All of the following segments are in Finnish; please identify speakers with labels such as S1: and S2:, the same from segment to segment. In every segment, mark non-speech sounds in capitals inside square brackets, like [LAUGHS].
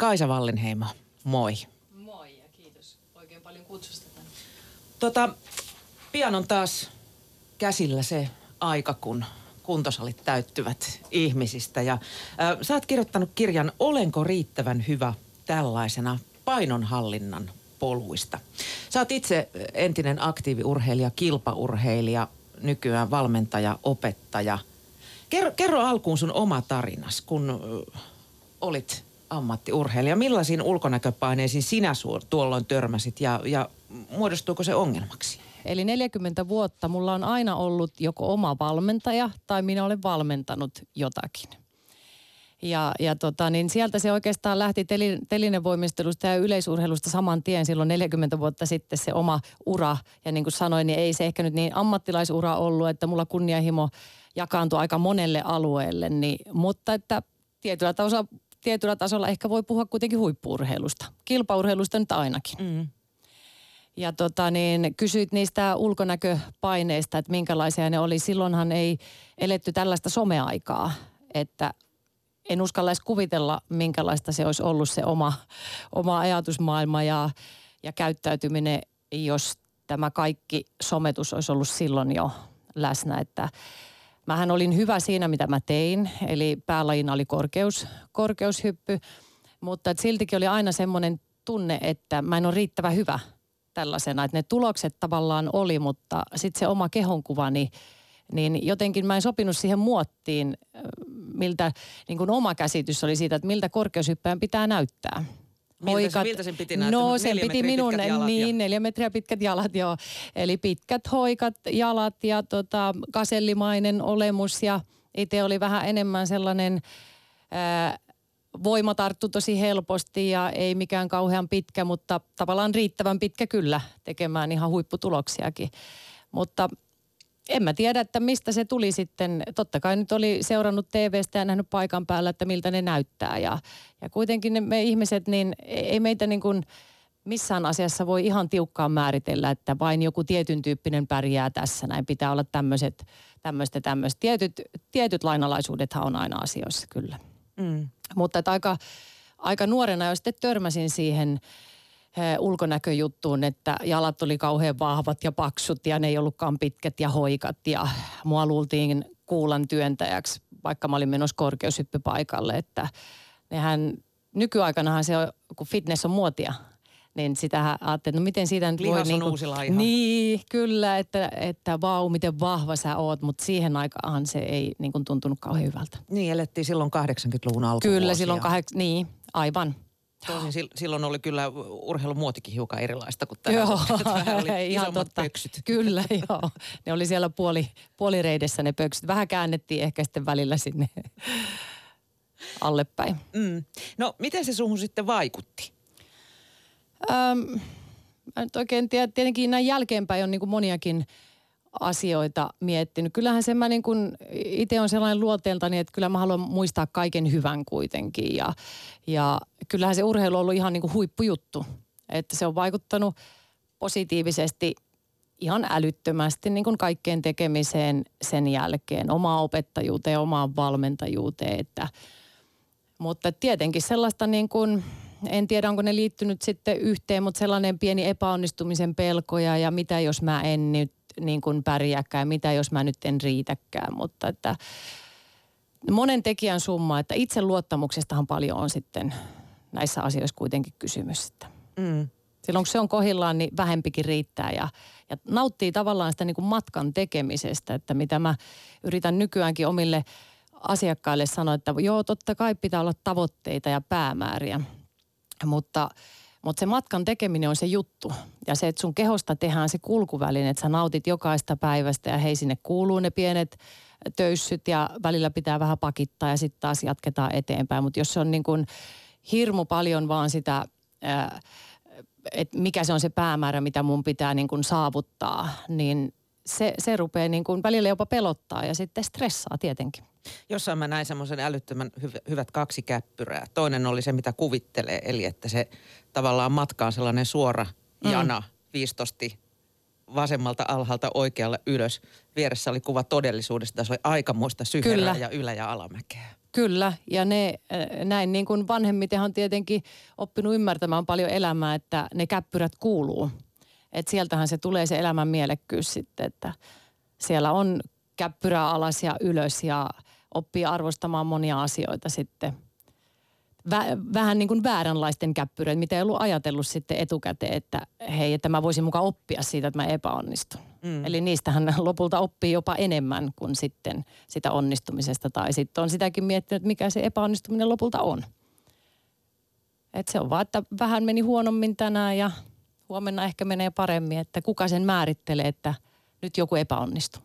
S1: Kaisa Vallinheimo, moi.
S2: Moi ja kiitos oikein paljon kutsusta tänne.
S1: Tota, pian on taas käsillä se aika, kun kuntosalit täyttyvät ihmisistä. Ja äh, sä oot kirjoittanut kirjan Olenko riittävän hyvä tällaisena painonhallinnan poluista. Sä oot itse entinen aktiiviurheilija, kilpaurheilija, nykyään valmentaja, opettaja. Kerro, kerro alkuun sun oma tarinas, kun äh, olit ammattiurheilija. Millaisiin ulkonäköpaineisiin sinä tuolloin törmäsit ja, ja muodostuuko se ongelmaksi?
S2: Eli 40 vuotta mulla on aina ollut joko oma valmentaja tai minä olen valmentanut jotakin. Ja, ja tota, niin sieltä se oikeastaan lähti teli, telinevoimistelusta ja yleisurheilusta saman tien silloin 40 vuotta sitten se oma ura. Ja niin kuin sanoin, niin ei se ehkä nyt niin ammattilaisura ollut, että mulla kunnianhimo jakaantui aika monelle alueelle. Niin, mutta että tietyllä tasolla, tietyllä tasolla ehkä voi puhua kuitenkin huippuurheilusta. Kilpaurheilusta nyt ainakin. Mm. Ja tota niin, kysyit niistä ulkonäköpaineista, että minkälaisia ne oli. Silloinhan ei eletty tällaista someaikaa, että en uskalla edes kuvitella, minkälaista se olisi ollut se oma, oma ajatusmaailma ja, ja käyttäytyminen, jos tämä kaikki sometus olisi ollut silloin jo läsnä. Että mähän olin hyvä siinä, mitä mä tein, eli päälajina oli korkeus, korkeushyppy, mutta siltikin oli aina semmoinen tunne, että mä en ole riittävän hyvä tällaisena. Että ne tulokset tavallaan oli, mutta sitten se oma kehonkuvani niin niin jotenkin mä en sopinut siihen muottiin, miltä niin kuin oma käsitys oli siitä, että miltä korkeushyppäjän pitää näyttää.
S1: Miltä, miltä sen piti näyttää?
S2: No sen piti minun, niin ja... neljä metriä pitkät jalat joo. Eli pitkät hoikat jalat ja tota, kasellimainen olemus ja itse oli vähän enemmän sellainen ää, voima tarttu tosi helposti ja ei mikään kauhean pitkä, mutta tavallaan riittävän pitkä kyllä tekemään ihan huipputuloksiakin. Mutta en mä tiedä, että mistä se tuli sitten. Totta kai nyt oli seurannut TVstä ja nähnyt paikan päällä, että miltä ne näyttää. Ja, ja kuitenkin ne, me ihmiset, niin ei meitä niin kuin missään asiassa voi ihan tiukkaan määritellä, että vain joku tietyn tyyppinen pärjää tässä. Näin pitää olla tämmöiset, tämmöistä, tämmöistä. Tietyt, tietyt lainalaisuudethan on aina asioissa kyllä. Mm. Mutta että aika, aika nuorena jo sitten törmäsin siihen – ulkonäköjuttuun, että jalat oli kauhean vahvat ja paksut ja ne ei ollutkaan pitkät ja hoikat ja mua luultiin kuulan työntäjäksi, vaikka mä olin menossa korkeushyppypaikalle, että nehän nykyaikanahan se on, kun fitness on muotia, niin sitä ajattelin, no miten siitä nyt
S1: voi...
S2: Niin,
S1: kuin,
S2: niin, kyllä, että, että vau, miten vahva sä oot, mutta siihen aikaan se ei niin kuin tuntunut kauhean hyvältä.
S1: Niin, elettiin silloin 80-luvun alkuvuosia.
S2: Kyllä, silloin kahdeksan, niin, aivan.
S1: Tosin silloin oli kyllä urheilumuotikin hiukan erilaista kuin tänä Joo, [LAUGHS] oli [LAUGHS] ihan totta. Pöksyt. [LAUGHS]
S2: Kyllä, joo. Ne oli siellä puoli, puolireidessä ne pöksyt. Vähän käännettiin ehkä sitten välillä sinne allepäin. Mm.
S1: No, miten se suhun sitten vaikutti?
S2: Öm, mä nyt oikein tiedä. Tietenkin näin jälkeenpäin on niin kuin moniakin asioita miettinyt. Kyllähän se mä niin kuin, itse on sellainen luonteeltani, että kyllä mä haluan muistaa kaiken hyvän kuitenkin. Ja, ja kyllähän se urheilu on ollut ihan niin kuin huippujuttu. Että se on vaikuttanut positiivisesti ihan älyttömästi niin kuin kaikkeen tekemiseen sen jälkeen. Omaa opettajuuteen, omaan valmentajuuteen. Että, mutta tietenkin sellaista niin kuin, en tiedä onko ne liittynyt sitten yhteen, mutta sellainen pieni epäonnistumisen pelkoja ja mitä jos mä en nyt niin kuin pärjääkään, mitä jos mä nyt en riitäkään, mutta että monen tekijän summa, että itse luottamuksestahan paljon on sitten näissä asioissa kuitenkin kysymys. Että. Mm. Silloin kun se on kohillaan, niin vähempikin riittää ja, ja nauttii tavallaan sitä niin kuin matkan tekemisestä, että mitä mä yritän nykyäänkin omille asiakkaille sanoa, että joo, totta kai pitää olla tavoitteita ja päämääriä, mutta – mutta se matkan tekeminen on se juttu. Ja se, että sun kehosta tehdään se kulkuväline, että sä nautit jokaista päivästä ja hei sinne kuuluu ne pienet töyssyt ja välillä pitää vähän pakittaa ja sitten taas jatketaan eteenpäin. Mutta jos se on niin kuin hirmu paljon vaan sitä, että mikä se on se päämäärä, mitä mun pitää niin kuin saavuttaa, niin se, se rupeaa niin kuin välillä jopa pelottaa ja sitten stressaa tietenkin.
S1: Jossain mä näin semmoisen älyttömän hyv- hyvät kaksi käppyrää. Toinen oli se, mitä kuvittelee, eli että se tavallaan matka on sellainen suora mm. jana, viistosti vasemmalta alhaalta oikealle ylös. Vieressä oli kuva todellisuudesta. Se oli aikamoista syherää
S2: Kyllä.
S1: ja ylä- ja alamäkeä.
S2: Kyllä, ja ne äh, näin niin kuin vanhemmiten on tietenkin oppinut ymmärtämään paljon elämää, että ne käppyrät kuuluu. Et sieltähän se tulee se elämän mielekkyys sitten, että siellä on käppyrää alas ja ylös ja oppii arvostamaan monia asioita sitten. Vä- vähän niin kuin vääränlaisten käppyröitä, mitä ei ollut ajatellut sitten etukäteen, että hei, että mä voisin mukaan oppia siitä, että mä epäonnistun. Mm. Eli niistähän lopulta oppii jopa enemmän kuin sitten sitä onnistumisesta. Tai sitten on sitäkin miettinyt, mikä se epäonnistuminen lopulta on. Et se on vaan, että vähän meni huonommin tänään ja huomenna ehkä menee paremmin. Että kuka sen määrittelee, että nyt joku epäonnistuu.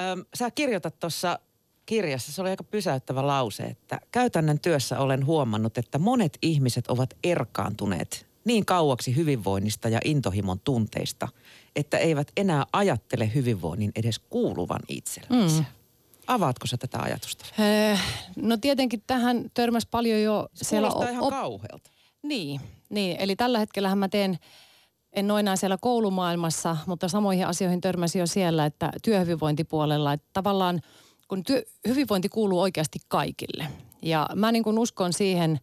S1: Öm, sä kirjoitat tuossa kirjassa, se oli aika pysäyttävä lause, että käytännön työssä olen huomannut, että monet ihmiset ovat erkaantuneet niin kauaksi hyvinvoinnista ja intohimon tunteista, että eivät enää ajattele hyvinvoinnin edes kuuluvan itsellensä. Mm. Avaatko sä tätä ajatusta?
S2: Öö, no tietenkin tähän törmäsi paljon jo
S1: Se
S2: siellä...
S1: kuulostaa ihan
S2: op-
S1: kauhealta.
S2: Niin, niin, eli tällä hetkellähän mä teen, en ole enää siellä koulumaailmassa, mutta samoihin asioihin törmäsin jo siellä, että työhyvinvointipuolella, että tavallaan kun työ, hyvinvointi kuuluu oikeasti kaikille. Ja mä niin kuin uskon siihen,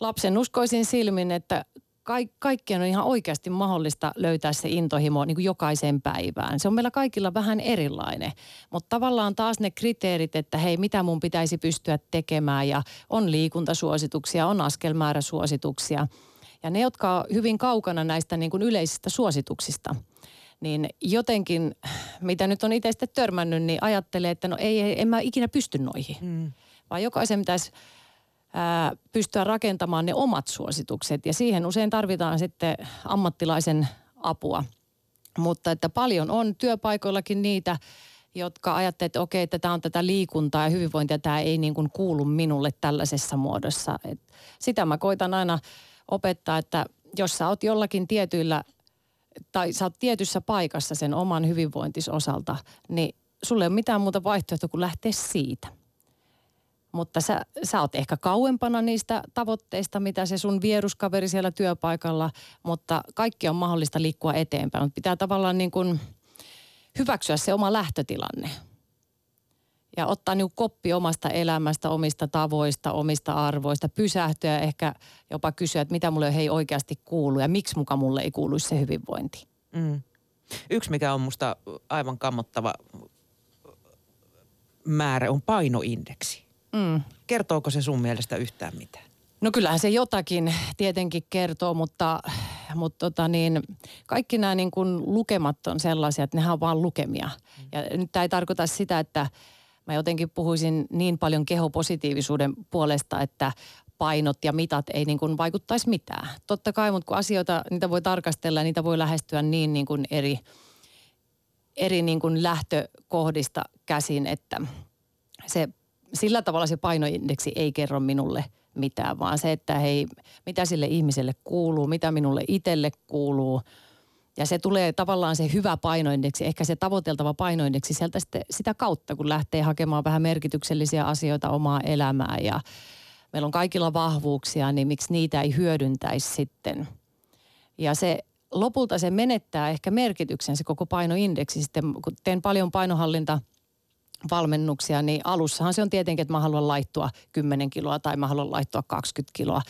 S2: lapsen uskoisin silmin, että kaik, kaikkien on ihan oikeasti mahdollista löytää se intohimo niin kuin jokaiseen päivään. Se on meillä kaikilla vähän erilainen, mutta tavallaan taas ne kriteerit, että hei, mitä mun pitäisi pystyä tekemään ja on liikuntasuosituksia, on askelmääräsuosituksia. Ja ne, jotka on hyvin kaukana näistä niin kuin yleisistä suosituksista, niin jotenkin, mitä nyt on itse sitten törmännyt, niin ajattelee, että no ei, ei en mä ikinä pysty noihin. Mm. Vaan jokaisen pitäisi ää, pystyä rakentamaan ne omat suositukset ja siihen usein tarvitaan sitten ammattilaisen apua. Mutta että paljon on työpaikoillakin niitä, jotka ajattelevat, että okei, että tämä on tätä liikuntaa ja hyvinvointia, tämä ei niin kuin kuulu minulle tällaisessa muodossa. Et sitä mä koitan aina opettaa, että jos sä oot jollakin tietyillä tai sä oot tietyssä paikassa sen oman hyvinvointis osalta, niin sulle ei ole mitään muuta vaihtoehtoa kuin lähteä siitä. Mutta sä, sä oot ehkä kauempana niistä tavoitteista, mitä se sun vieruskaveri siellä työpaikalla, mutta kaikki on mahdollista liikkua eteenpäin. Mutta pitää tavallaan niin kuin hyväksyä se oma lähtötilanne. Ja ottaa niin koppi omasta elämästä, omista tavoista, omista arvoista, pysähtyä ja ehkä jopa kysyä, että mitä mulle hei oikeasti kuuluu ja miksi muka mulle ei kuuluisi se hyvinvointi.
S1: Mm. Yksi, mikä on musta aivan kammottava määrä, on painoindeksi.
S2: Mm.
S1: Kertooko se sun mielestä yhtään mitään?
S2: No kyllähän se jotakin tietenkin kertoo, mutta, mutta tota niin, kaikki nämä niin kuin lukemat on sellaisia, että nehän on vaan lukemia. Ja nyt tämä ei tarkoita sitä, että mä jotenkin puhuisin niin paljon kehopositiivisuuden puolesta, että painot ja mitat ei niin kuin vaikuttaisi mitään. Totta kai, mutta kun asioita, niitä voi tarkastella ja niitä voi lähestyä niin, niin kuin eri, eri niin kuin lähtökohdista käsin, että se, sillä tavalla se painoindeksi ei kerro minulle mitään, vaan se, että hei, mitä sille ihmiselle kuuluu, mitä minulle itselle kuuluu. Ja se tulee tavallaan se hyvä painoindeksi, ehkä se tavoiteltava painoindeksi sieltä sitä kautta, kun lähtee hakemaan vähän merkityksellisiä asioita omaa elämää ja meillä on kaikilla vahvuuksia, niin miksi niitä ei hyödyntäisi sitten. Ja se lopulta se menettää ehkä merkityksen se koko painoindeksi. Sitten kun teen paljon painohallinta valmennuksia, niin alussahan se on tietenkin, että mä haluan laittua 10 kiloa tai mä haluan laittua 20 kiloa.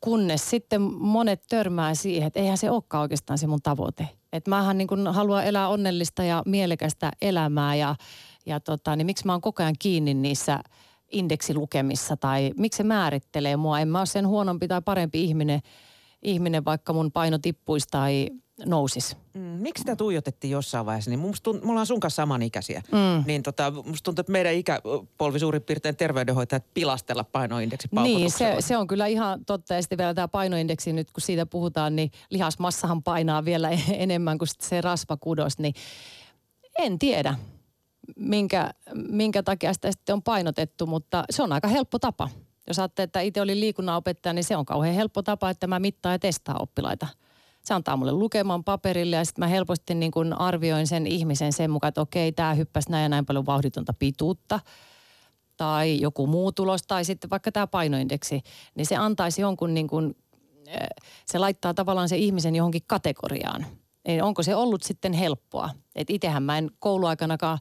S2: Kunnes sitten monet törmää siihen, että eihän se olekaan oikeastaan se mun tavoite. Että mähän niin haluan elää onnellista ja mielekästä elämää ja, ja tota, niin miksi mä oon koko ajan kiinni niissä indeksilukemissa tai miksi se määrittelee mua. En mä ole sen huonompi tai parempi ihminen, ihminen vaikka mun paino tippuisi tai nousisi.
S1: Mm, miksi sitä tuijotettiin jossain vaiheessa? Niin musta tunt, mulla on sun kanssa samanikäisiä.
S2: Mm.
S1: Niin tota, musta tuntuu, että meidän ikäpolvi suurin piirtein terveydenhoitajat pilastella painoindeksi
S2: Niin, se, se on kyllä ihan totta. Ja sitten vielä tämä painoindeksi nyt, kun siitä puhutaan, niin lihasmassahan painaa vielä [LAUGHS] enemmän kuin se rasvakudos. Niin en tiedä, minkä, minkä takia sitä sitten on painotettu, mutta se on aika helppo tapa. Jos ajattelee, että itse olin liikunnanopettaja, niin se on kauhean helppo tapa, että mä mittaan ja testaan oppilaita. Se antaa mulle lukemaan paperille ja sitten mä helposti niin kuin arvioin sen ihmisen sen mukaan, että okei, tämä hyppäsi näin ja näin paljon vauhditonta pituutta tai joku muu tulos tai sitten vaikka tämä painoindeksi, niin se antaisi jonkun niin kuin, se laittaa tavallaan se ihmisen johonkin kategoriaan. niin onko se ollut sitten helppoa? Et itsehän mä en kouluaikanakaan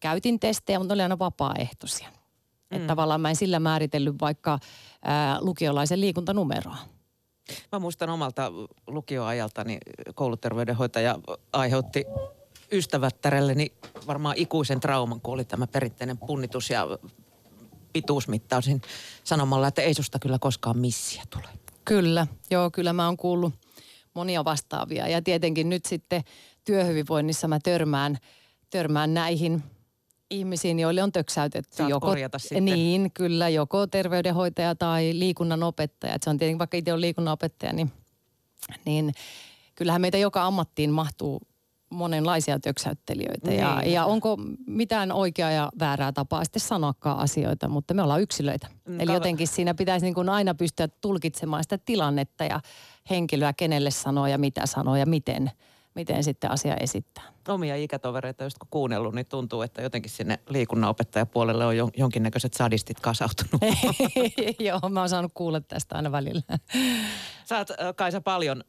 S2: käytin testejä, mutta ne oli aina vapaaehtoisia. Mm. Että tavallaan mä en sillä määritellyt vaikka ää, lukiolaisen liikuntanumeroa.
S1: Mä muistan omalta lukioajaltani kouluterveydenhoitaja aiheutti ystävättärelleni varmaan ikuisen trauman, kun oli tämä perinteinen punnitus ja pituusmittausin sanomalla, että ei susta kyllä koskaan missiä tule.
S2: Kyllä, joo, kyllä mä oon kuullut monia vastaavia. Ja tietenkin nyt sitten työhyvinvoinnissa mä törmään, törmään näihin ihmisiin, joille on töksäytetty.
S1: Saat joko, korjata sitten.
S2: Niin, kyllä, joko terveydenhoitaja tai liikunnan opettaja. Et se on tietenkin, vaikka itse on liikunnan opettaja, niin, niin kyllähän meitä joka ammattiin mahtuu monenlaisia töksäyttelijöitä. Niin. Ja, ja onko mitään oikeaa ja väärää tapaa sitten sanoakaan asioita, mutta me ollaan yksilöitä. Mm, Eli jotenkin siinä pitäisi niin kuin aina pystyä tulkitsemaan sitä tilannetta ja henkilöä, kenelle sanoo ja mitä sanoo ja miten, miten sitten asia esittää.
S1: Omia ikätovereita, just kun kuunnellut, niin tuntuu, että jotenkin sinne liikunnanopettajapuolelle on jonkinnäköiset sadistit kasautunut. [LAUGHS]
S2: Joo, mä oon saanut kuulla tästä aina välillä.
S1: Sä oot, Kaisa, paljon,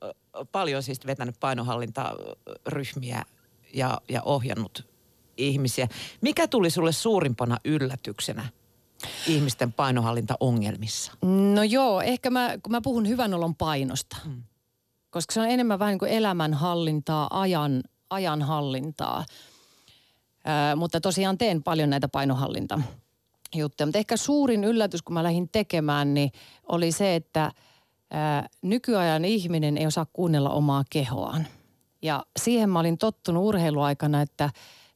S1: paljon siis vetänyt painohallintaryhmiä ja, ja ohjannut ihmisiä. Mikä tuli sulle suurimpana yllätyksenä ihmisten painohallintaongelmissa?
S2: No joo, ehkä mä, kun mä puhun hyvän olon painosta, hmm. Koska se on enemmän vähän niin kuin elämänhallintaa, ajan, ajanhallintaa. Ää, mutta tosiaan teen paljon näitä painohallinta juttuja. Mutta ehkä suurin yllätys, kun mä lähdin tekemään, niin oli se, että ää, nykyajan ihminen ei osaa kuunnella omaa kehoaan. Ja siihen mä olin tottunut urheiluaikana, että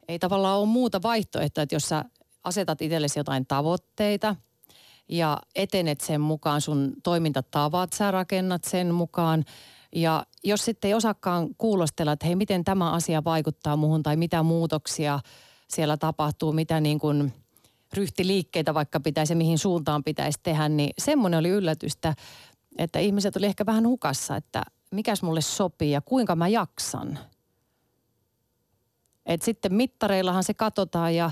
S2: ei tavallaan ole muuta vaihtoehtoa, että jos sä asetat itsellesi jotain tavoitteita ja etenet sen mukaan, sun toimintatavat sä rakennat sen mukaan. Ja jos sitten ei osaakaan kuulostella, että hei, miten tämä asia vaikuttaa muuhun tai mitä muutoksia siellä tapahtuu, mitä niin kuin ryhtiliikkeitä vaikka pitäisi ja mihin suuntaan pitäisi tehdä, niin semmoinen oli yllätystä, että ihmiset oli ehkä vähän hukassa, että mikäs mulle sopii ja kuinka mä jaksan. Et sitten mittareillahan se katsotaan ja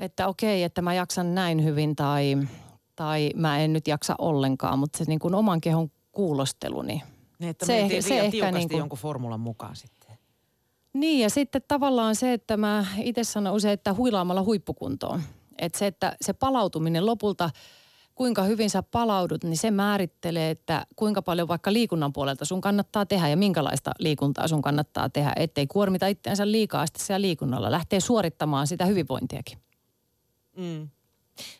S2: että okei, että mä jaksan näin hyvin tai, tai mä en nyt jaksa ollenkaan, mutta se niin kuin oman kehon kuulosteluni.
S1: Niin, että se, se, se ehkä niin kuin, jonkun formulan mukaan sitten.
S2: Niin ja sitten tavallaan se, että mä itse sanon usein, että huilaamalla huippukuntoon. Että se, että se palautuminen lopulta, kuinka hyvin sä palaudut, niin se määrittelee, että kuinka paljon vaikka liikunnan puolelta sun kannattaa tehdä ja minkälaista liikuntaa sun kannattaa tehdä, ettei kuormita itseänsä liikaa sitten siellä liikunnalla. Lähtee suorittamaan sitä hyvinvointiakin.
S1: Mm.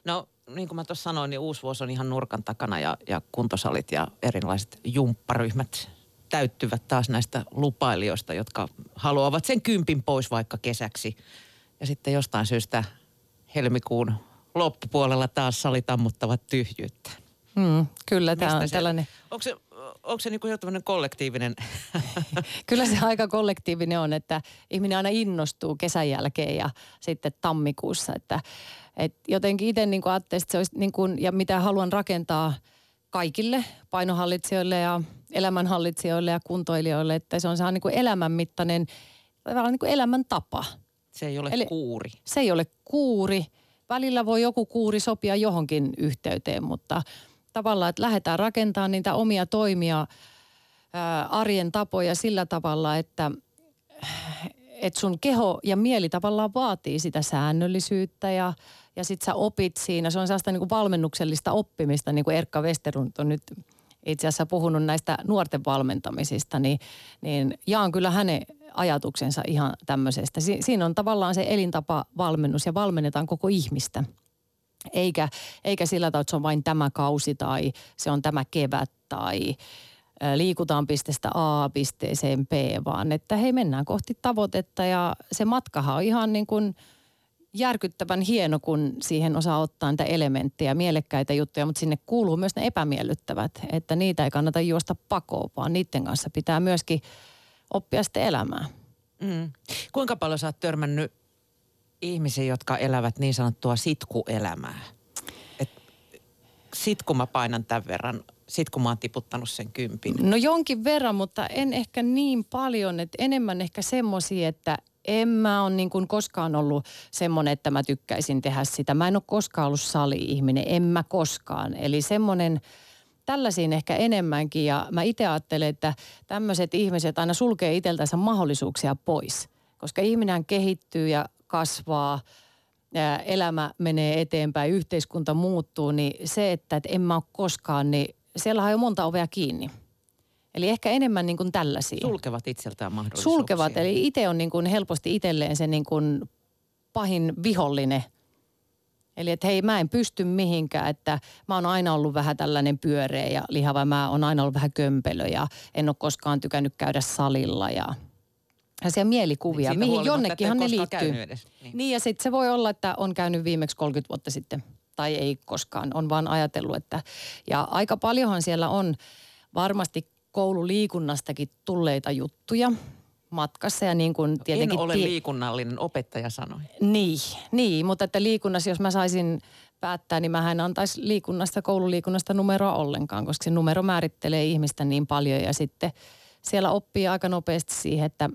S1: No niin kuin mä tuossa sanoin, niin uusi vuosi on ihan nurkan takana ja, ja kuntosalit ja erilaiset jumpparyhmät täyttyvät taas näistä lupailijoista, jotka haluavat sen kympin pois vaikka kesäksi. Ja sitten jostain syystä helmikuun loppupuolella taas salit ammuttavat tyhjyyttä.
S2: Mm, kyllä, tämä on
S1: se,
S2: tällainen...
S1: Onko se, onko se niin kuin kollektiivinen? [LAUGHS]
S2: Kyllä se aika kollektiivinen on, että ihminen aina innostuu kesän jälkeen ja sitten tammikuussa. Että, et jotenkin itse niin ajattelin, että se olisi niin kuin, ja mitä haluan rakentaa kaikille painohallitsijoille ja elämänhallitsijoille ja kuntoilijoille, että se on sehän niin kuin elämänmittainen, tavallaan niin kuin elämäntapa.
S1: Se ei ole Eli kuuri.
S2: Se ei ole kuuri. Välillä voi joku kuuri sopia johonkin yhteyteen, mutta – tavallaan, että lähdetään rakentamaan niitä omia toimia, ää, arjen tapoja sillä tavalla, että et sun keho ja mieli tavallaan vaatii sitä säännöllisyyttä ja, ja sit sä opit siinä. Se on sellaista niin kuin valmennuksellista oppimista, niin kuin Erkka Westerlund on nyt itse asiassa puhunut näistä nuorten valmentamisista, niin, niin jaan kyllä hänen ajatuksensa ihan tämmöisestä. Si- siinä on tavallaan se elintapa valmennus ja valmennetaan koko ihmistä – eikä, eikä sillä tavalla, että se on vain tämä kausi tai se on tämä kevät tai liikutaan pisteestä A pisteeseen B, vaan että hei mennään kohti tavoitetta ja se matkahan on ihan niin kuin järkyttävän hieno, kun siihen osaa ottaa niitä elementtejä, mielekkäitä juttuja, mutta sinne kuuluu myös ne epämiellyttävät, että niitä ei kannata juosta pakoon, vaan niiden kanssa pitää myöskin oppia sitten elämää.
S1: Mm. Kuinka paljon sä oot törmännyt ihmisiä, jotka elävät niin sanottua sitkuelämää. Et sit kun mä painan tämän verran, sit kun mä oon tiputtanut sen kympin.
S2: No jonkin verran, mutta en ehkä niin paljon, että enemmän ehkä semmoisia, että en mä ole niin kuin koskaan ollut semmoinen, että mä tykkäisin tehdä sitä. Mä en ole koskaan ollut sali-ihminen, en mä koskaan. Eli semmoinen tällaisiin ehkä enemmänkin ja mä itse ajattelen, että tämmöiset ihmiset aina sulkee itseltänsä mahdollisuuksia pois, koska ihminen kehittyy ja kasvaa, elämä menee eteenpäin, yhteiskunta muuttuu, niin se, että et en mä ole koskaan, niin siellä on jo monta ovea kiinni. Eli ehkä enemmän niin kuin tällaisia.
S1: Sulkevat itseltään mahdollisuuksia.
S2: Sulkevat, eli itse on niin kuin helposti itselleen se niin kuin pahin vihollinen. Eli että hei, mä en pysty mihinkään, että mä oon aina ollut vähän tällainen pyöreä ja lihava. Mä oon aina ollut vähän kömpelö ja en ole koskaan tykännyt käydä salilla ja siellä mielikuvia,
S1: Niin
S2: mihin jonnekinhan ne liittyy.
S1: edes. Niin.
S2: Niin ja sitten se voi olla, että on käynyt viimeksi 30 vuotta sitten. Tai ei koskaan, on vaan ajatellut, että... Ja aika paljonhan siellä on varmasti koululiikunnastakin tulleita juttuja matkassa ja niin kuin tietenkin...
S1: En ole
S2: tie-
S1: liikunnallinen, opettaja sanoi.
S2: Niin, niin, mutta että liikunnassa, jos mä saisin päättää, niin mä en antaisi liikunnasta, koululiikunnasta numeroa ollenkaan, koska se numero määrittelee ihmistä niin paljon ja sitten siellä oppii aika nopeasti siihen, että,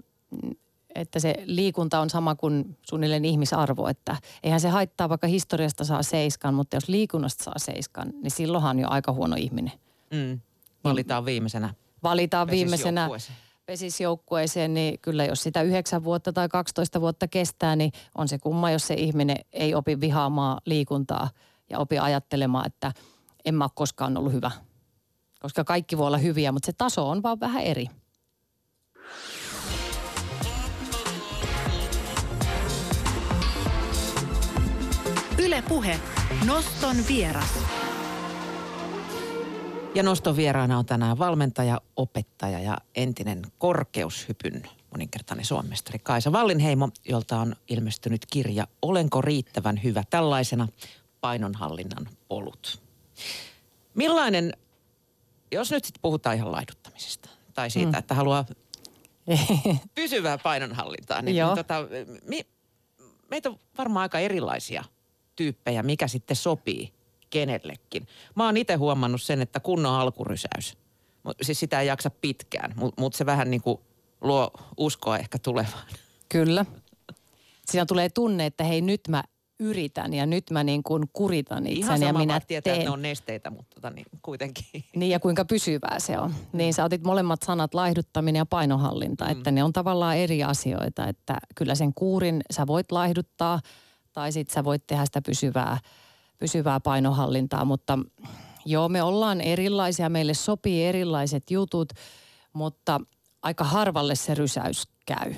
S2: että se liikunta on sama kuin suunnilleen ihmisarvo, että eihän se haittaa, vaikka historiasta saa seiskan, mutta jos liikunnasta saa seiskan, niin silloinhan on jo aika huono ihminen.
S1: Mm. Valitaan viimeisenä.
S2: Valitaan viimeisenä
S1: joukkueeseen.
S2: pesisjoukkueeseen, niin kyllä jos sitä 9 vuotta tai 12 vuotta kestää, niin on se kumma, jos se ihminen ei opi vihaamaan liikuntaa ja opi ajattelemaan, että en mä ole koskaan ollut hyvä. Koska kaikki voi olla hyviä, mutta se taso on vaan vähän eri.
S3: Yle Puhe. Noston vieras.
S1: Ja noston vieraana on tänään valmentaja, opettaja ja entinen korkeushypyn moninkertainen suomestari Kaisa Vallinheimo, jolta on ilmestynyt kirja Olenko riittävän hyvä tällaisena painonhallinnan polut. Millainen, jos nyt sitten puhutaan ihan laiduttamisesta tai siitä, mm. että haluaa [LAUGHS] pysyvää painonhallintaa, niin, niin tota, mi, meitä on varmaan aika erilaisia tyyppejä, mikä sitten sopii kenellekin. Mä oon itse huomannut sen, että kunnon alkurysäys, siis sitä ei jaksa pitkään, mutta mut se vähän niin kuin luo uskoa ehkä tulevaan.
S2: Kyllä. Siinä tulee tunne, että hei nyt mä yritän ja nyt mä niin kuin kuritan
S1: Ihan
S2: itseäni ja
S1: sama
S2: minä
S1: tietää,
S2: teen.
S1: että ne on nesteitä, mutta tota, niin, kuitenkin.
S2: Niin ja kuinka pysyvää se on. Niin sä otit molemmat sanat, laihduttaminen ja painohallinta, mm. että ne on tavallaan eri asioita. Että kyllä sen kuurin sä voit laihduttaa tai sit sä voit tehdä sitä pysyvää, pysyvää painohallintaa. Mutta joo, me ollaan erilaisia, meille sopii erilaiset jutut, mutta aika harvalle se rysäys käy.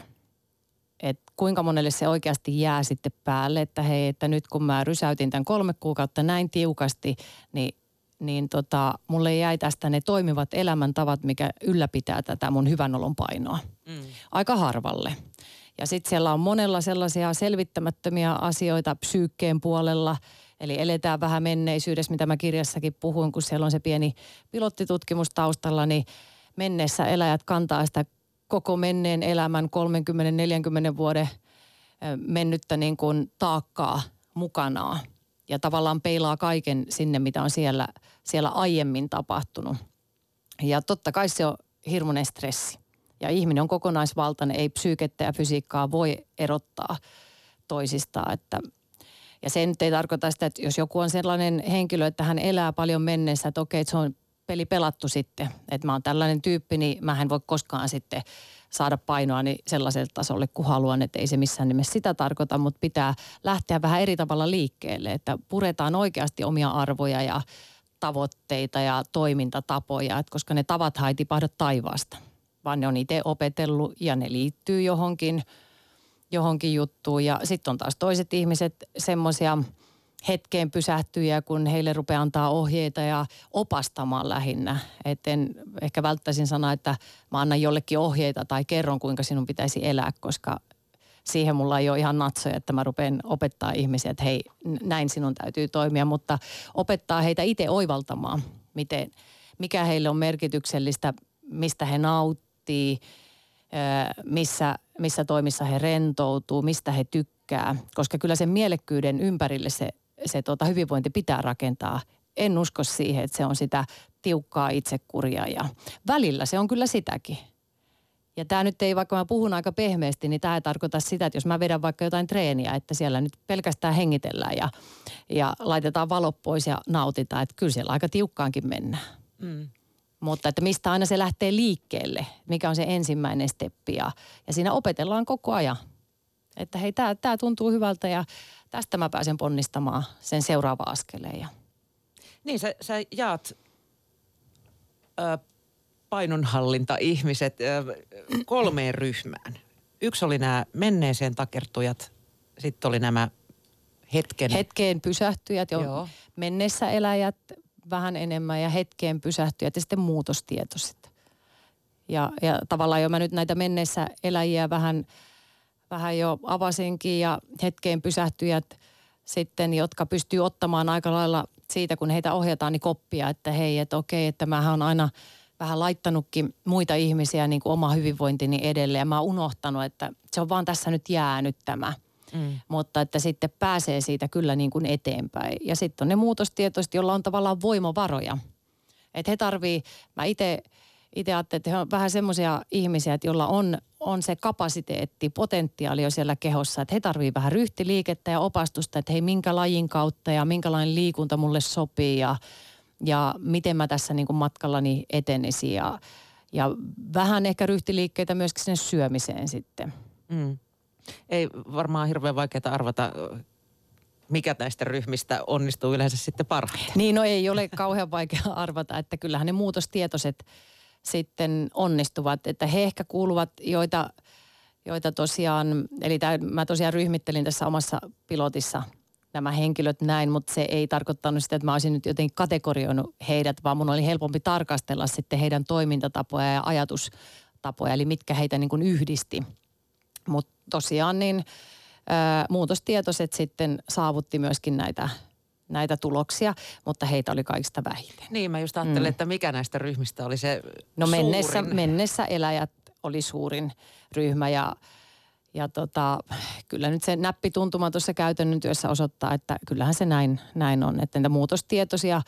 S2: Et kuinka monelle se oikeasti jää sitten päälle, että hei, että nyt kun mä rysäytin tämän kolme kuukautta näin tiukasti, niin niin tota, mulle jäi tästä ne toimivat elämäntavat, mikä ylläpitää tätä mun hyvän olon painoa.
S1: Mm.
S2: Aika harvalle. Ja sitten siellä on monella sellaisia selvittämättömiä asioita psyykkeen puolella. Eli eletään vähän menneisyydessä, mitä mä kirjassakin puhuin, kun siellä on se pieni pilottitutkimus taustalla, niin menneessä eläjät kantaa sitä koko menneen elämän 30-40 vuoden mennyttä niin kuin taakkaa mukanaan. Ja tavallaan peilaa kaiken sinne, mitä on siellä, siellä aiemmin tapahtunut. Ja totta kai se on hirmuinen stressi. Ja ihminen on kokonaisvaltainen, ei psyykettä ja fysiikkaa voi erottaa toisistaan. Että, ja se nyt ei tarkoita sitä, että jos joku on sellainen henkilö, että hän elää paljon menneessä, että okei, että se on peli pelattu sitten. Että mä oon tällainen tyyppi, niin mä en voi koskaan sitten saada painoa niin sellaiselle tasolle kuin haluan, että ei se missään nimessä sitä tarkoita, mutta pitää lähteä vähän eri tavalla liikkeelle, että puretaan oikeasti omia arvoja ja tavoitteita ja toimintatapoja, että koska ne tavat ei tipahda taivaasta, vaan ne on itse opetellut ja ne liittyy johonkin, johonkin juttuun. Ja sitten on taas toiset ihmiset semmoisia hetkeen pysähtyjä, kun heille rupeaa antaa ohjeita ja opastamaan lähinnä. Et en ehkä välttäisin sanoa, että mä annan jollekin ohjeita tai kerron, kuinka sinun pitäisi elää, koska siihen mulla ei ole ihan natsoja, että mä rupean opettaa ihmisiä, että hei, näin sinun täytyy toimia, mutta opettaa heitä itse oivaltamaan, miten, mikä heille on merkityksellistä, mistä he nauttii, missä, missä toimissa he rentoutuu, mistä he tykkää. Koska kyllä sen mielekkyyden ympärille se, se tota hyvinvointi pitää rakentaa. En usko siihen, että se on sitä tiukkaa itsekuria ja välillä se on kyllä sitäkin. Ja tämä nyt ei, vaikka mä puhun aika pehmeästi, niin tämä ei tarkoita sitä, että jos mä vedän vaikka jotain treeniä, että siellä nyt pelkästään hengitellään ja, ja laitetaan valot pois ja nautitaan. Että kyllä siellä aika tiukkaankin mennään. Mm. Mutta että mistä aina se lähtee liikkeelle, mikä on se ensimmäinen steppi ja, ja siinä opetellaan koko ajan. Että hei, tämä tuntuu hyvältä ja tästä mä pääsen ponnistamaan sen seuraava askeleen. Ja.
S1: Niin, sä, sä jaat ö, painonhallinta-ihmiset ö, kolmeen ryhmään. Yksi oli nämä menneeseen takertujat, sitten oli nämä hetken...
S2: Hetkeen pysähtyjät, jo
S1: Joo.
S2: mennessä eläjät vähän enemmän ja hetkeen pysähtyjät ja sitten muutostietoiset. Ja, ja tavallaan jo mä nyt näitä menneissä eläjiä vähän, vähän jo avasinkin ja hetkeen pysähtyjät sitten, jotka pystyy ottamaan aika lailla siitä, kun heitä ohjataan, niin koppia, että hei, että okei, että mähän on aina vähän laittanutkin muita ihmisiä niin kuin oma hyvinvointini edelle ja mä oon unohtanut, että se on vaan tässä nyt jäänyt tämä – Mm. Mutta että sitten pääsee siitä kyllä niin kuin eteenpäin. Ja sitten on ne muutostietoiset, joilla on tavallaan voimavaroja. Että he tarvii, mä itse itse ajattelin, että he on vähän semmoisia ihmisiä, että joilla on, on se kapasiteetti, potentiaali jo siellä kehossa, että he tarvii vähän ryhtiliikettä ja opastusta, että hei minkä lajin kautta ja minkälainen liikunta mulle sopii ja, ja miten mä tässä niin kuin matkallani etenisin ja, ja vähän ehkä ryhtiliikkeitä myöskin sen syömiseen sitten. Mm
S1: ei varmaan hirveän vaikeaa arvata, mikä näistä ryhmistä onnistuu yleensä sitten parhaiten.
S2: Niin, no ei ole kauhean vaikea [LAUGHS] arvata, että kyllähän ne muutostietoiset sitten onnistuvat, että he ehkä kuuluvat, joita, joita tosiaan, eli tämä, mä tosiaan ryhmittelin tässä omassa pilotissa nämä henkilöt näin, mutta se ei tarkoittanut sitä, että mä olisin nyt jotenkin kategorioinut heidät, vaan mun oli helpompi tarkastella sitten heidän toimintatapoja ja ajatustapoja, eli mitkä heitä niin kuin yhdisti. Mutta tosiaan niin ää, muutostietoiset sitten saavutti myöskin näitä näitä tuloksia, mutta heitä oli kaikista vähiten.
S1: Niin, mä just ajattelin, mm. että mikä näistä ryhmistä oli se
S2: No mennessä, mennessä eläjät oli suurin ryhmä ja, ja tota, kyllä nyt se näppituntuma tuossa käytännön työssä osoittaa, että kyllähän se näin, näin on. Että niitä muutostietoisia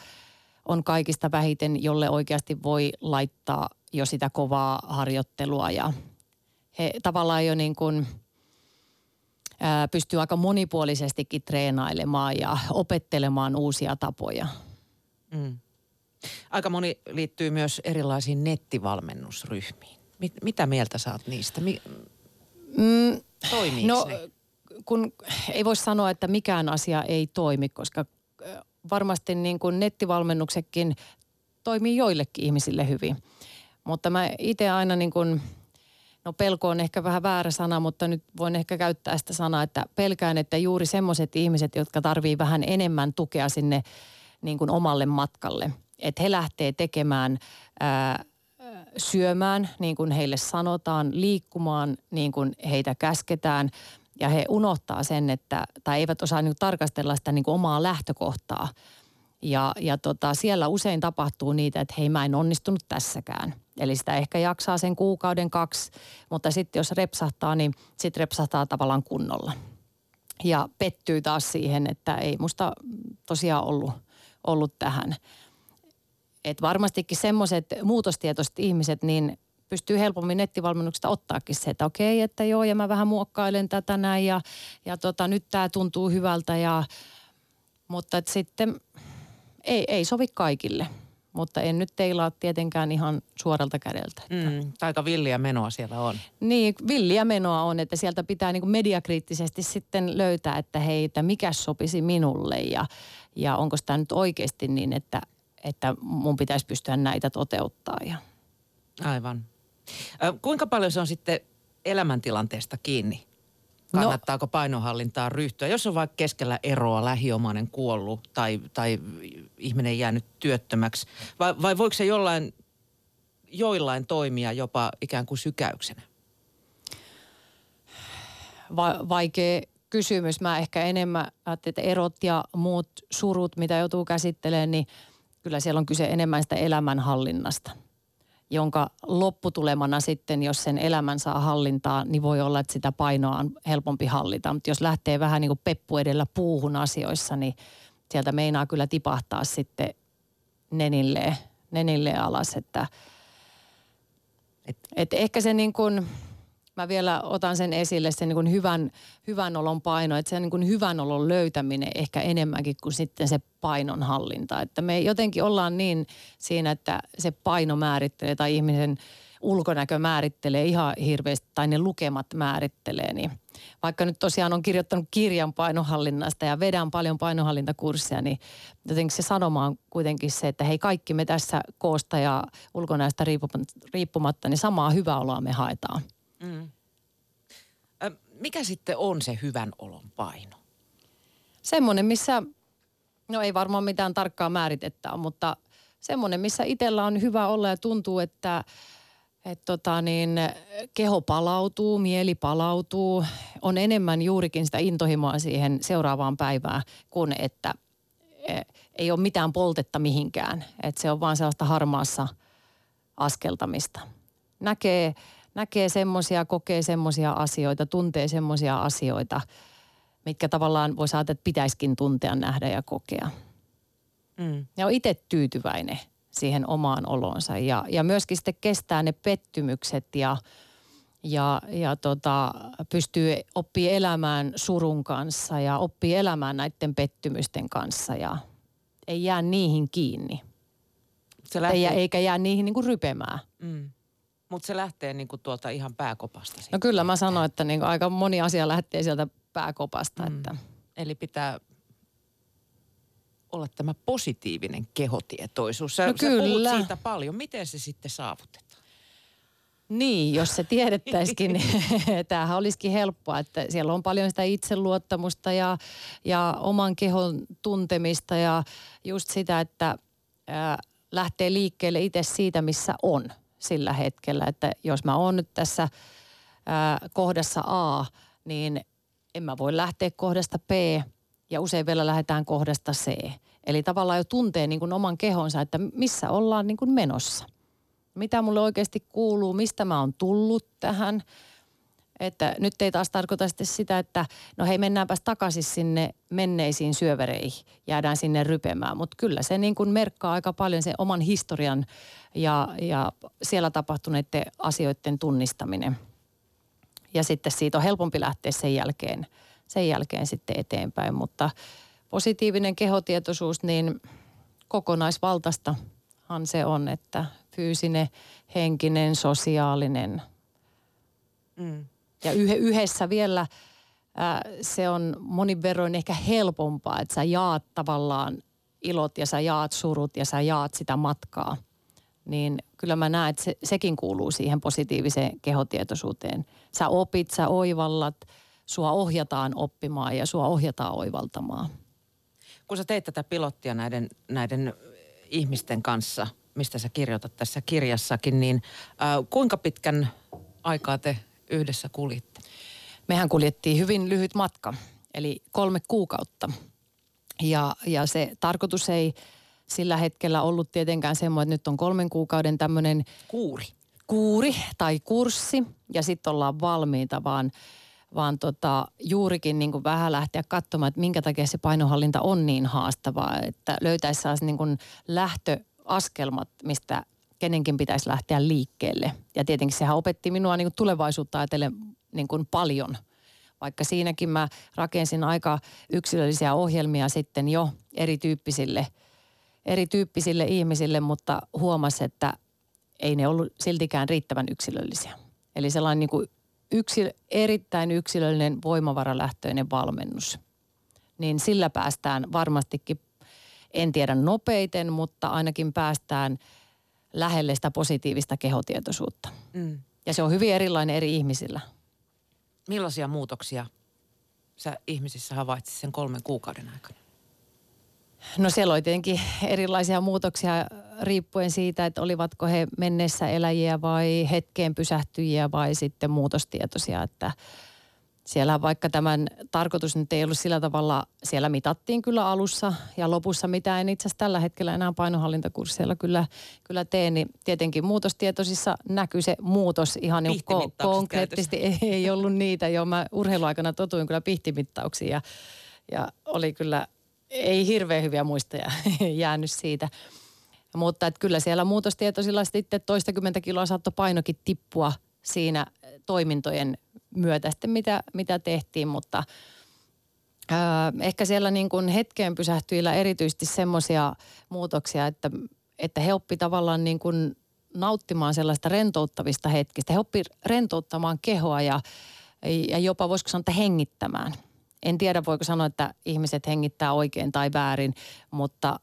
S2: on kaikista vähiten, jolle oikeasti voi laittaa jo sitä kovaa harjoittelua ja he tavallaan jo niin kuin – pystyy aika monipuolisestikin treenailemaan ja opettelemaan uusia tapoja. Mm.
S1: Aika moni liittyy myös erilaisiin nettivalmennusryhmiin. Mit, mitä mieltä saat niistä? Mi, mm, no, ne?
S2: kun ei voi sanoa, että mikään asia ei toimi, koska varmasti niin kuin nettivalmennuksetkin toimii joillekin ihmisille hyvin. Mutta mä itse aina niin kuin – no pelko on ehkä vähän väärä sana, mutta nyt voin ehkä käyttää sitä sanaa, että pelkään, että juuri semmoiset ihmiset, jotka tarvii vähän enemmän tukea sinne niin kuin omalle matkalle, että he lähtee tekemään ää, syömään, niin kuin heille sanotaan, liikkumaan, niin kuin heitä käsketään. Ja he unohtaa sen, että, tai eivät osaa niin tarkastella sitä niin kuin omaa lähtökohtaa. Ja, ja tota, siellä usein tapahtuu niitä, että hei mä en onnistunut tässäkään. Eli sitä ehkä jaksaa sen kuukauden kaksi, mutta sitten jos repsahtaa, niin sitten repsahtaa tavallaan kunnolla. Ja pettyy taas siihen, että ei musta tosiaan ollut, ollut tähän. Et varmastikin semmoiset muutostietoiset ihmiset, niin pystyy helpommin nettivalmennuksesta ottaakin se, että okei, että joo, ja mä vähän muokkailen tätä näin, ja, ja tota, nyt tämä tuntuu hyvältä, ja, mutta et sitten ei, ei sovi kaikille mutta en nyt teilaa tietenkään ihan suoralta kädeltä.
S1: Mm, aika villiä menoa siellä on.
S2: Niin, villiä menoa on, että sieltä pitää niin kuin mediakriittisesti sitten löytää, että hei, että mikä sopisi minulle ja, ja onko tämä nyt oikeasti niin, että, että mun pitäisi pystyä näitä toteuttaa. Ja.
S1: Aivan. Kuinka paljon se on sitten elämäntilanteesta kiinni? No. kannattaako no, painonhallintaa ryhtyä. Jos on vaikka keskellä eroa lähiomainen kuollut tai, tai ihminen jäänyt työttömäksi, vai, vai voiko se jollain, joillain toimia jopa ikään kuin sykäyksenä?
S2: Va- vaikea kysymys. Mä ehkä enemmän ajattelin, että erot ja muut surut, mitä joutuu käsittelemään, niin kyllä siellä on kyse enemmän sitä elämänhallinnasta – jonka lopputulemana sitten, jos sen elämän saa hallintaa, niin voi olla, että sitä painoa on helpompi hallita. Mutta jos lähtee vähän niin kuin peppu edellä puuhun asioissa, niin sieltä meinaa kyllä tipahtaa sitten nenille, nenille alas. Että, et, et ehkä se niin kuin mä vielä otan sen esille, sen niin kuin hyvän, hyvän olon paino, että se niin kuin hyvän olon löytäminen ehkä enemmänkin kuin sitten se painon hallinta. Että me jotenkin ollaan niin siinä, että se paino määrittelee tai ihmisen ulkonäkö määrittelee ihan hirveästi tai ne lukemat määrittelee, niin vaikka nyt tosiaan on kirjoittanut kirjan painohallinnasta ja vedän paljon painohallintakursseja, niin jotenkin se sanoma on kuitenkin se, että hei kaikki me tässä koosta ja ulkonäöstä riippumatta, niin samaa hyvää oloa me haetaan. Mm.
S1: Mikä sitten on se hyvän olon paino?
S2: Semmoinen, missä, no ei varmaan mitään tarkkaa määritettä mutta semmoinen, missä itsellä on hyvä olla ja tuntuu, että et tota niin, keho palautuu, mieli palautuu, on enemmän juurikin sitä intohimoa siihen seuraavaan päivään, kuin että e, ei ole mitään poltetta mihinkään. Et se on vaan sellaista harmaassa askeltamista. Näkee näkee semmoisia, kokee semmoisia asioita, tuntee semmoisia asioita, mitkä tavallaan voi saada, että pitäisikin tuntea, nähdä ja kokea. Mm. Ja on itse tyytyväinen siihen omaan olonsa ja, ja myöskin sitten kestää ne pettymykset ja, ja, ja tota, pystyy oppii elämään surun kanssa ja oppii elämään näiden pettymysten kanssa ja ei jää niihin kiinni. Se lähtee... Eikä jää niihin niin kuin rypemään. Mm.
S1: Mutta se lähtee niinku tuolta ihan pääkopasta.
S2: No kyllä mä sanoin, että niinku aika moni asia lähtee sieltä pääkopasta. Mm. Että.
S1: Eli pitää olla tämä positiivinen kehotietoisuus. Sä,
S2: no
S1: sä kyllä. puhut siitä paljon. Miten se sitten saavutetaan?
S2: Niin, jos se tiedettäisikin, niin [LAUGHS] tämähän olisikin helppoa, että siellä on paljon sitä itseluottamusta ja, ja oman kehon tuntemista ja just sitä, että ää, lähtee liikkeelle itse siitä, missä on – sillä hetkellä, että jos mä oon nyt tässä ää, kohdassa A, niin en mä voi lähteä kohdasta B ja usein vielä lähdetään kohdasta C. Eli tavallaan jo tuntee niin kuin oman kehonsa, että missä ollaan niin kuin menossa. Mitä mulle oikeasti kuuluu, mistä mä oon tullut tähän – että nyt ei taas tarkoita sitä, että no hei mennäänpäs takaisin sinne menneisiin syövereihin, jäädään sinne rypemään. Mutta kyllä se niin kuin merkkaa aika paljon sen oman historian ja, ja siellä tapahtuneiden asioiden tunnistaminen. Ja sitten siitä on helpompi lähteä sen jälkeen, sen jälkeen sitten eteenpäin. Mutta positiivinen kehotietoisuus, niin kokonaisvaltaistahan se on, että fyysinen, henkinen, sosiaalinen. Mm. Ja yhdessä vielä ää, se on monin verroin ehkä helpompaa, että sä jaat tavallaan ilot ja sä jaat surut ja sä jaat sitä matkaa. Niin kyllä mä näen, että se, sekin kuuluu siihen positiiviseen kehotietoisuuteen. Sä opit, sä oivallat, sua ohjataan oppimaan ja sua ohjataan oivaltamaan.
S1: Kun sä teit tätä pilottia näiden, näiden ihmisten kanssa, mistä sä kirjoitat tässä kirjassakin, niin äh, kuinka pitkän aikaa te yhdessä kuljitte?
S2: Mehän kuljettiin hyvin lyhyt matka, eli kolme kuukautta. Ja, ja se tarkoitus ei sillä hetkellä ollut tietenkään semmoinen, että nyt on kolmen kuukauden tämmöinen...
S1: Kuuri.
S2: Kuuri tai kurssi ja sitten ollaan valmiita, vaan, vaan tota, juurikin niin kuin vähän lähteä katsomaan, että minkä takia se painohallinta on niin haastavaa, että löytäisi niin kuin lähtöaskelmat, mistä kenenkin pitäisi lähteä liikkeelle. Ja tietenkin sehän opetti minua niin kuin tulevaisuutta ajatellen niin kuin paljon. Vaikka siinäkin mä rakensin aika yksilöllisiä ohjelmia sitten jo erityyppisille, erityyppisille ihmisille, mutta huomasi, että ei ne ollut siltikään riittävän yksilöllisiä. Eli sellainen niin kuin yksil, erittäin yksilöllinen voimavaralähtöinen valmennus. Niin sillä päästään varmastikin, en tiedä nopeiten, mutta ainakin päästään – lähelle sitä positiivista kehotietoisuutta. Mm. Ja se on hyvin erilainen eri ihmisillä.
S1: Millaisia muutoksia sä ihmisissä havaitsit sen kolmen kuukauden aikana?
S2: No siellä oli tietenkin erilaisia muutoksia riippuen siitä, että olivatko he mennessä eläjiä vai hetkeen pysähtyjiä vai sitten muutostietoisia. Että siellä vaikka tämän tarkoitus nyt ei ollut sillä tavalla, siellä mitattiin kyllä alussa ja lopussa, mitä en itse asiassa tällä hetkellä enää painohallintakursseilla kyllä, kyllä tee, niin tietenkin muutostietoisissa näkyy se muutos ihan niin ko- konkreettisesti. Ei, ei ollut niitä jo. Mä urheiluaikana totuin kyllä pihtimittauksiin ja, ja oli kyllä, ei hirveän hyviä muistoja [LAUGHS] jäänyt siitä. Mutta että kyllä siellä muutostietoisilla sitten toistakymmentä kiloa saattoi painokin tippua siinä toimintojen myötä sitten, mitä, mitä tehtiin, mutta ö, ehkä siellä niin kuin hetkeen pysähtyillä erityisesti semmoisia muutoksia, että, että he oppi tavallaan niin kuin nauttimaan sellaista rentouttavista hetkistä. He oppi rentouttamaan kehoa ja, ja jopa voisiko sanoa, että hengittämään. En tiedä, voiko sanoa, että ihmiset hengittää oikein tai väärin, mutta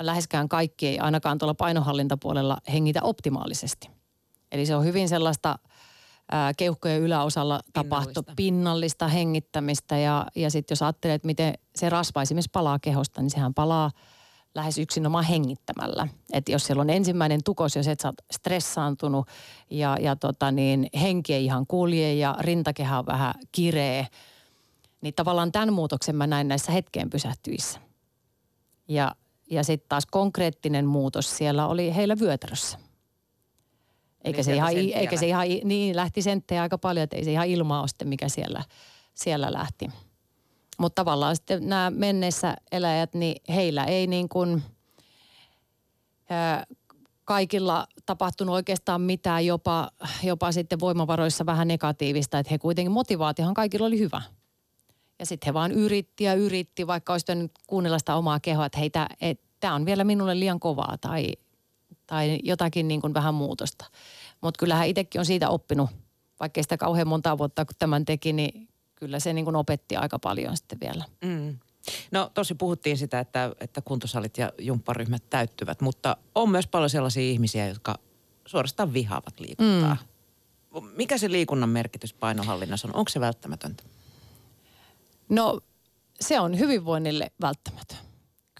S2: läheskään kaikki ei ainakaan tuolla painohallintapuolella hengitä optimaalisesti. Eli se on hyvin sellaista ää, keuhkojen yläosalla tapahtu pinnallista hengittämistä ja, ja sitten jos ajattelee, että miten se rasva esimerkiksi palaa kehosta, niin sehän palaa lähes yksinomaan hengittämällä. Että jos siellä on ensimmäinen tukos, jos et sä oot stressaantunut ja, ja tota niin, henki ei ihan kulje ja rintakehä on vähän kireä, niin tavallaan tämän muutoksen mä näin näissä hetkeen pysähtyissä. Ja, ja sitten taas konkreettinen muutos siellä oli heillä vyötärössä. Eikä, niin se ihan, eikä se ihan, niin lähti senttejä aika paljon, että ei se ihan ilmaa ole sitten, mikä siellä, siellä lähti. Mutta tavallaan sitten nämä menneissä eläjät, niin heillä ei niin kuin, kaikilla tapahtunut oikeastaan mitään, jopa, jopa sitten voimavaroissa vähän negatiivista, että he kuitenkin, motivaatiohan kaikilla oli hyvä. Ja sitten he vaan yritti ja yritti, vaikka olisi nyt kuunnella sitä omaa kehoa, että hei, tämä on vielä minulle liian kovaa tai, tai jotakin niin kuin vähän muutosta. Mutta kyllähän itsekin on siitä oppinut, vaikka sitä kauhean monta vuotta kun tämän teki, niin kyllä se niin kuin opetti aika paljon sitten vielä. Mm.
S1: No tosi puhuttiin sitä, että, että kuntosalit ja jumpparyhmät täyttyvät, mutta on myös paljon sellaisia ihmisiä, jotka suorastaan vihaavat liikuntaa. Mm. Mikä se liikunnan merkitys painohallinnassa on? Onko se välttämätöntä?
S2: No se on hyvinvoinnille välttämätön,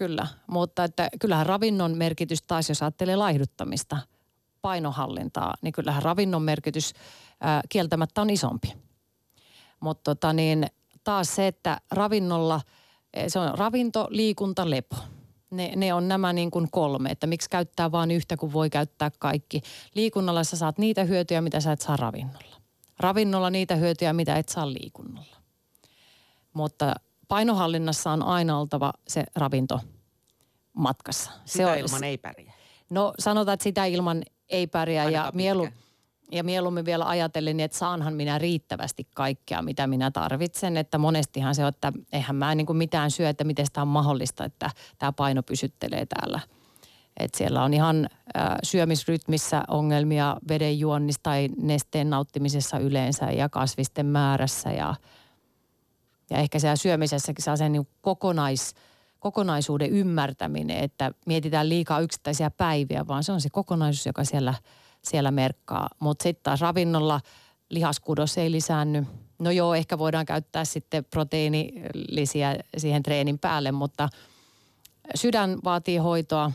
S2: kyllä. Mutta että kyllähän ravinnon merkitys taas, jos ajattelee laihduttamista, painohallintaa, niin kyllähän ravinnon merkitys ää, kieltämättä on isompi. Mutta tota niin, taas se, että ravinnolla, e, se on ravinto, liikunta, lepo. Ne, ne on nämä niin kuin kolme, että miksi käyttää vain yhtä, kun voi käyttää kaikki. Liikunnalla sä saat niitä hyötyjä, mitä sä et saa ravinnolla. Ravinnolla niitä hyötyjä, mitä et saa liikunnalla. Mutta painohallinnassa on aina oltava se ravinto matkassa.
S1: Sitä
S2: se on,
S1: ilman ei pärjää.
S2: No sanotaan, että sitä ilman ei pärjää ja mielu, ja mieluummin vielä ajatellen, että saanhan minä riittävästi kaikkea, mitä minä tarvitsen. Että monestihan se on, että eihän mä niin kuin mitään syö, että miten sitä on mahdollista, että tämä paino pysyttelee täällä. Että siellä on ihan äh, syömisrytmissä ongelmia veden juonnista tai nesteen nauttimisessa yleensä ja kasvisten määrässä. Ja, ja ehkä siellä syömisessäkin saa sen niin kokonais, kokonaisuuden ymmärtäminen, että mietitään liikaa yksittäisiä päiviä, vaan se on se kokonaisuus, joka siellä – siellä merkkaa. Mutta sitten taas ravinnolla lihaskudos ei lisäänny. No joo, ehkä voidaan käyttää sitten proteiinilisiä siihen treenin päälle, mutta sydän vaatii hoitoa,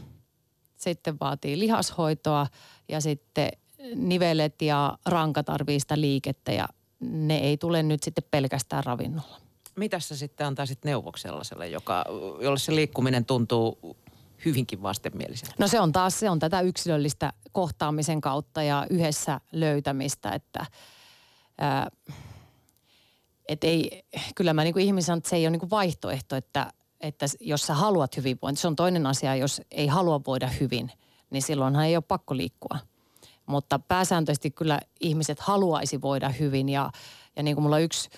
S2: sitten vaatii lihashoitoa ja sitten nivelet ja ranka tarvii sitä liikettä ja ne ei tule nyt sitten pelkästään ravinnolla.
S1: Mitä sä sitten antaisit neuvoksi sellaiselle, joka, jolle se liikkuminen tuntuu hyvinkin vastenmieliseltä?
S2: No se on taas, se on tätä yksilöllistä kohtaamisen kautta ja yhdessä löytämistä, että ää, et ei, kyllä mä niin ihmisen että se ei ole niin vaihtoehto, että, että jos sä haluat hyvinvointia, se on toinen asia, jos ei halua voida hyvin, niin silloinhan ei ole pakko liikkua. Mutta pääsääntöisesti kyllä ihmiset haluaisi voida hyvin ja, ja niin kuin mulla yksi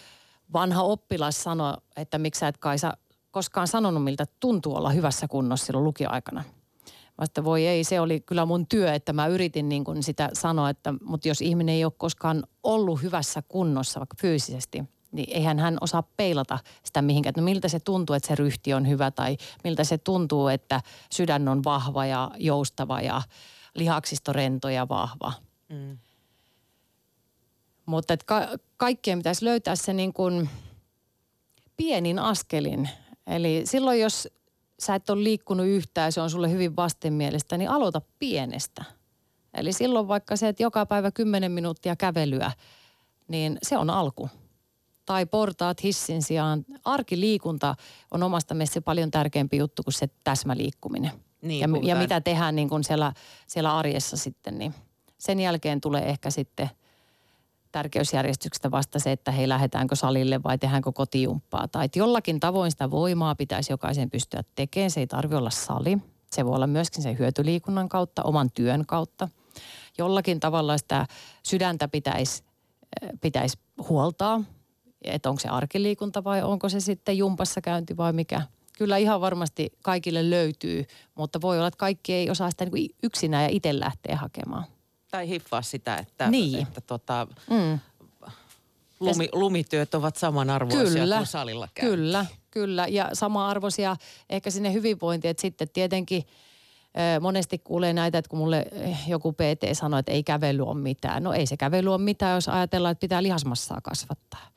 S2: vanha oppilas sanoi, että miksi sä et Kaisa koskaan sanonut, miltä tuntuu olla hyvässä kunnossa silloin lukioaikana. Vasta voi ei, se oli kyllä mun työ, että mä yritin niin kuin sitä sanoa, että mutta jos ihminen ei ole koskaan ollut hyvässä kunnossa vaikka fyysisesti, niin eihän hän osaa peilata sitä mihinkään, että no miltä se tuntuu, että se ryhti on hyvä tai miltä se tuntuu, että sydän on vahva ja joustava ja lihaksisto rento ja vahva. Mm. Mutta että ka- kaikkien pitäisi löytää se niin kuin pienin askelin Eli silloin, jos sä et ole liikkunut yhtään ja se on sulle hyvin vastenmielistä, niin aloita pienestä. Eli silloin vaikka se, että joka päivä 10 minuuttia kävelyä, niin se on alku. Tai portaat hissin sijaan. Arkiliikunta on omasta mielestä paljon tärkeämpi juttu kuin se täsmäliikkuminen. Niin, ja, ja mitä tehdään niin kuin siellä, siellä arjessa sitten, niin sen jälkeen tulee ehkä sitten – tärkeysjärjestyksestä vasta se, että hei lähdetäänkö salille vai tehdäänkö kotijumppaa. Tai että jollakin tavoin sitä voimaa pitäisi jokaisen pystyä tekemään. Se ei tarvi olla sali. Se voi olla myöskin sen hyötyliikunnan kautta, oman työn kautta. Jollakin tavalla sitä sydäntä pitäisi pitäisi huoltaa, että onko se arkiliikunta vai onko se sitten jumpassa käynti vai mikä. Kyllä ihan varmasti kaikille löytyy, mutta voi olla, että kaikki ei osaa sitä niin yksinään ja itse lähteä hakemaan.
S1: Tai hiffaa sitä, että,
S2: Niin.
S1: että tota,
S2: Mm.
S1: lumi, lumityöt ovat samanarvoisia
S2: Kyllä,
S1: kuin salilla käy.
S2: Kyllä, kyllä. Ja sama-arvoisia ehkä sinne hyvinvointiin, että sitten tietenkin monesti kuulee näitä, että kun mulle joku PT sanoo, että ei kävely ole mitään. No ei se kävely ole mitään, jos ajatellaan, että pitää lihasmassaa kasvattaa.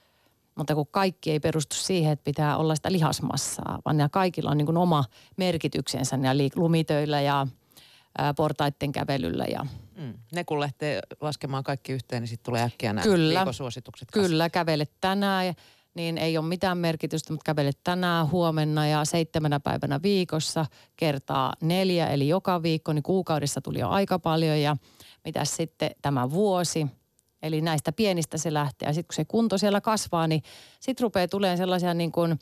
S2: Mutta kun kaikki ei perustu siihen, että pitää olla sitä lihasmassaa, vaan nämä kaikilla on niin kuin oma merkityksensä liik- lumitöillä ja ää, portaitten kävelyllä ja
S1: Mm. Ne kun lähtee laskemaan kaikki yhteen, niin sitten tulee äkkiä nämä
S2: Kyllä.
S1: viikosuositukset. kasaan.
S2: Kyllä, kävele tänään, niin ei ole mitään merkitystä, mutta kävele tänään, huomenna ja seitsemänä päivänä viikossa kertaa neljä, eli joka viikko, niin kuukaudessa tuli jo aika paljon ja mitä sitten tämä vuosi. Eli näistä pienistä se lähtee ja sitten kun se kunto siellä kasvaa, niin sitten rupeaa tulemaan sellaisia niin kuin,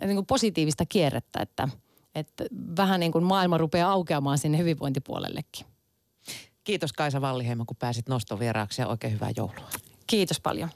S2: niin kuin positiivista kierrettä, että, että vähän niin kuin maailma rupeaa aukeamaan sinne hyvinvointipuolellekin.
S1: Kiitos Kaisa Valliheimo, kun pääsit nostovieraaksi ja oikein hyvää joulua.
S2: Kiitos paljon.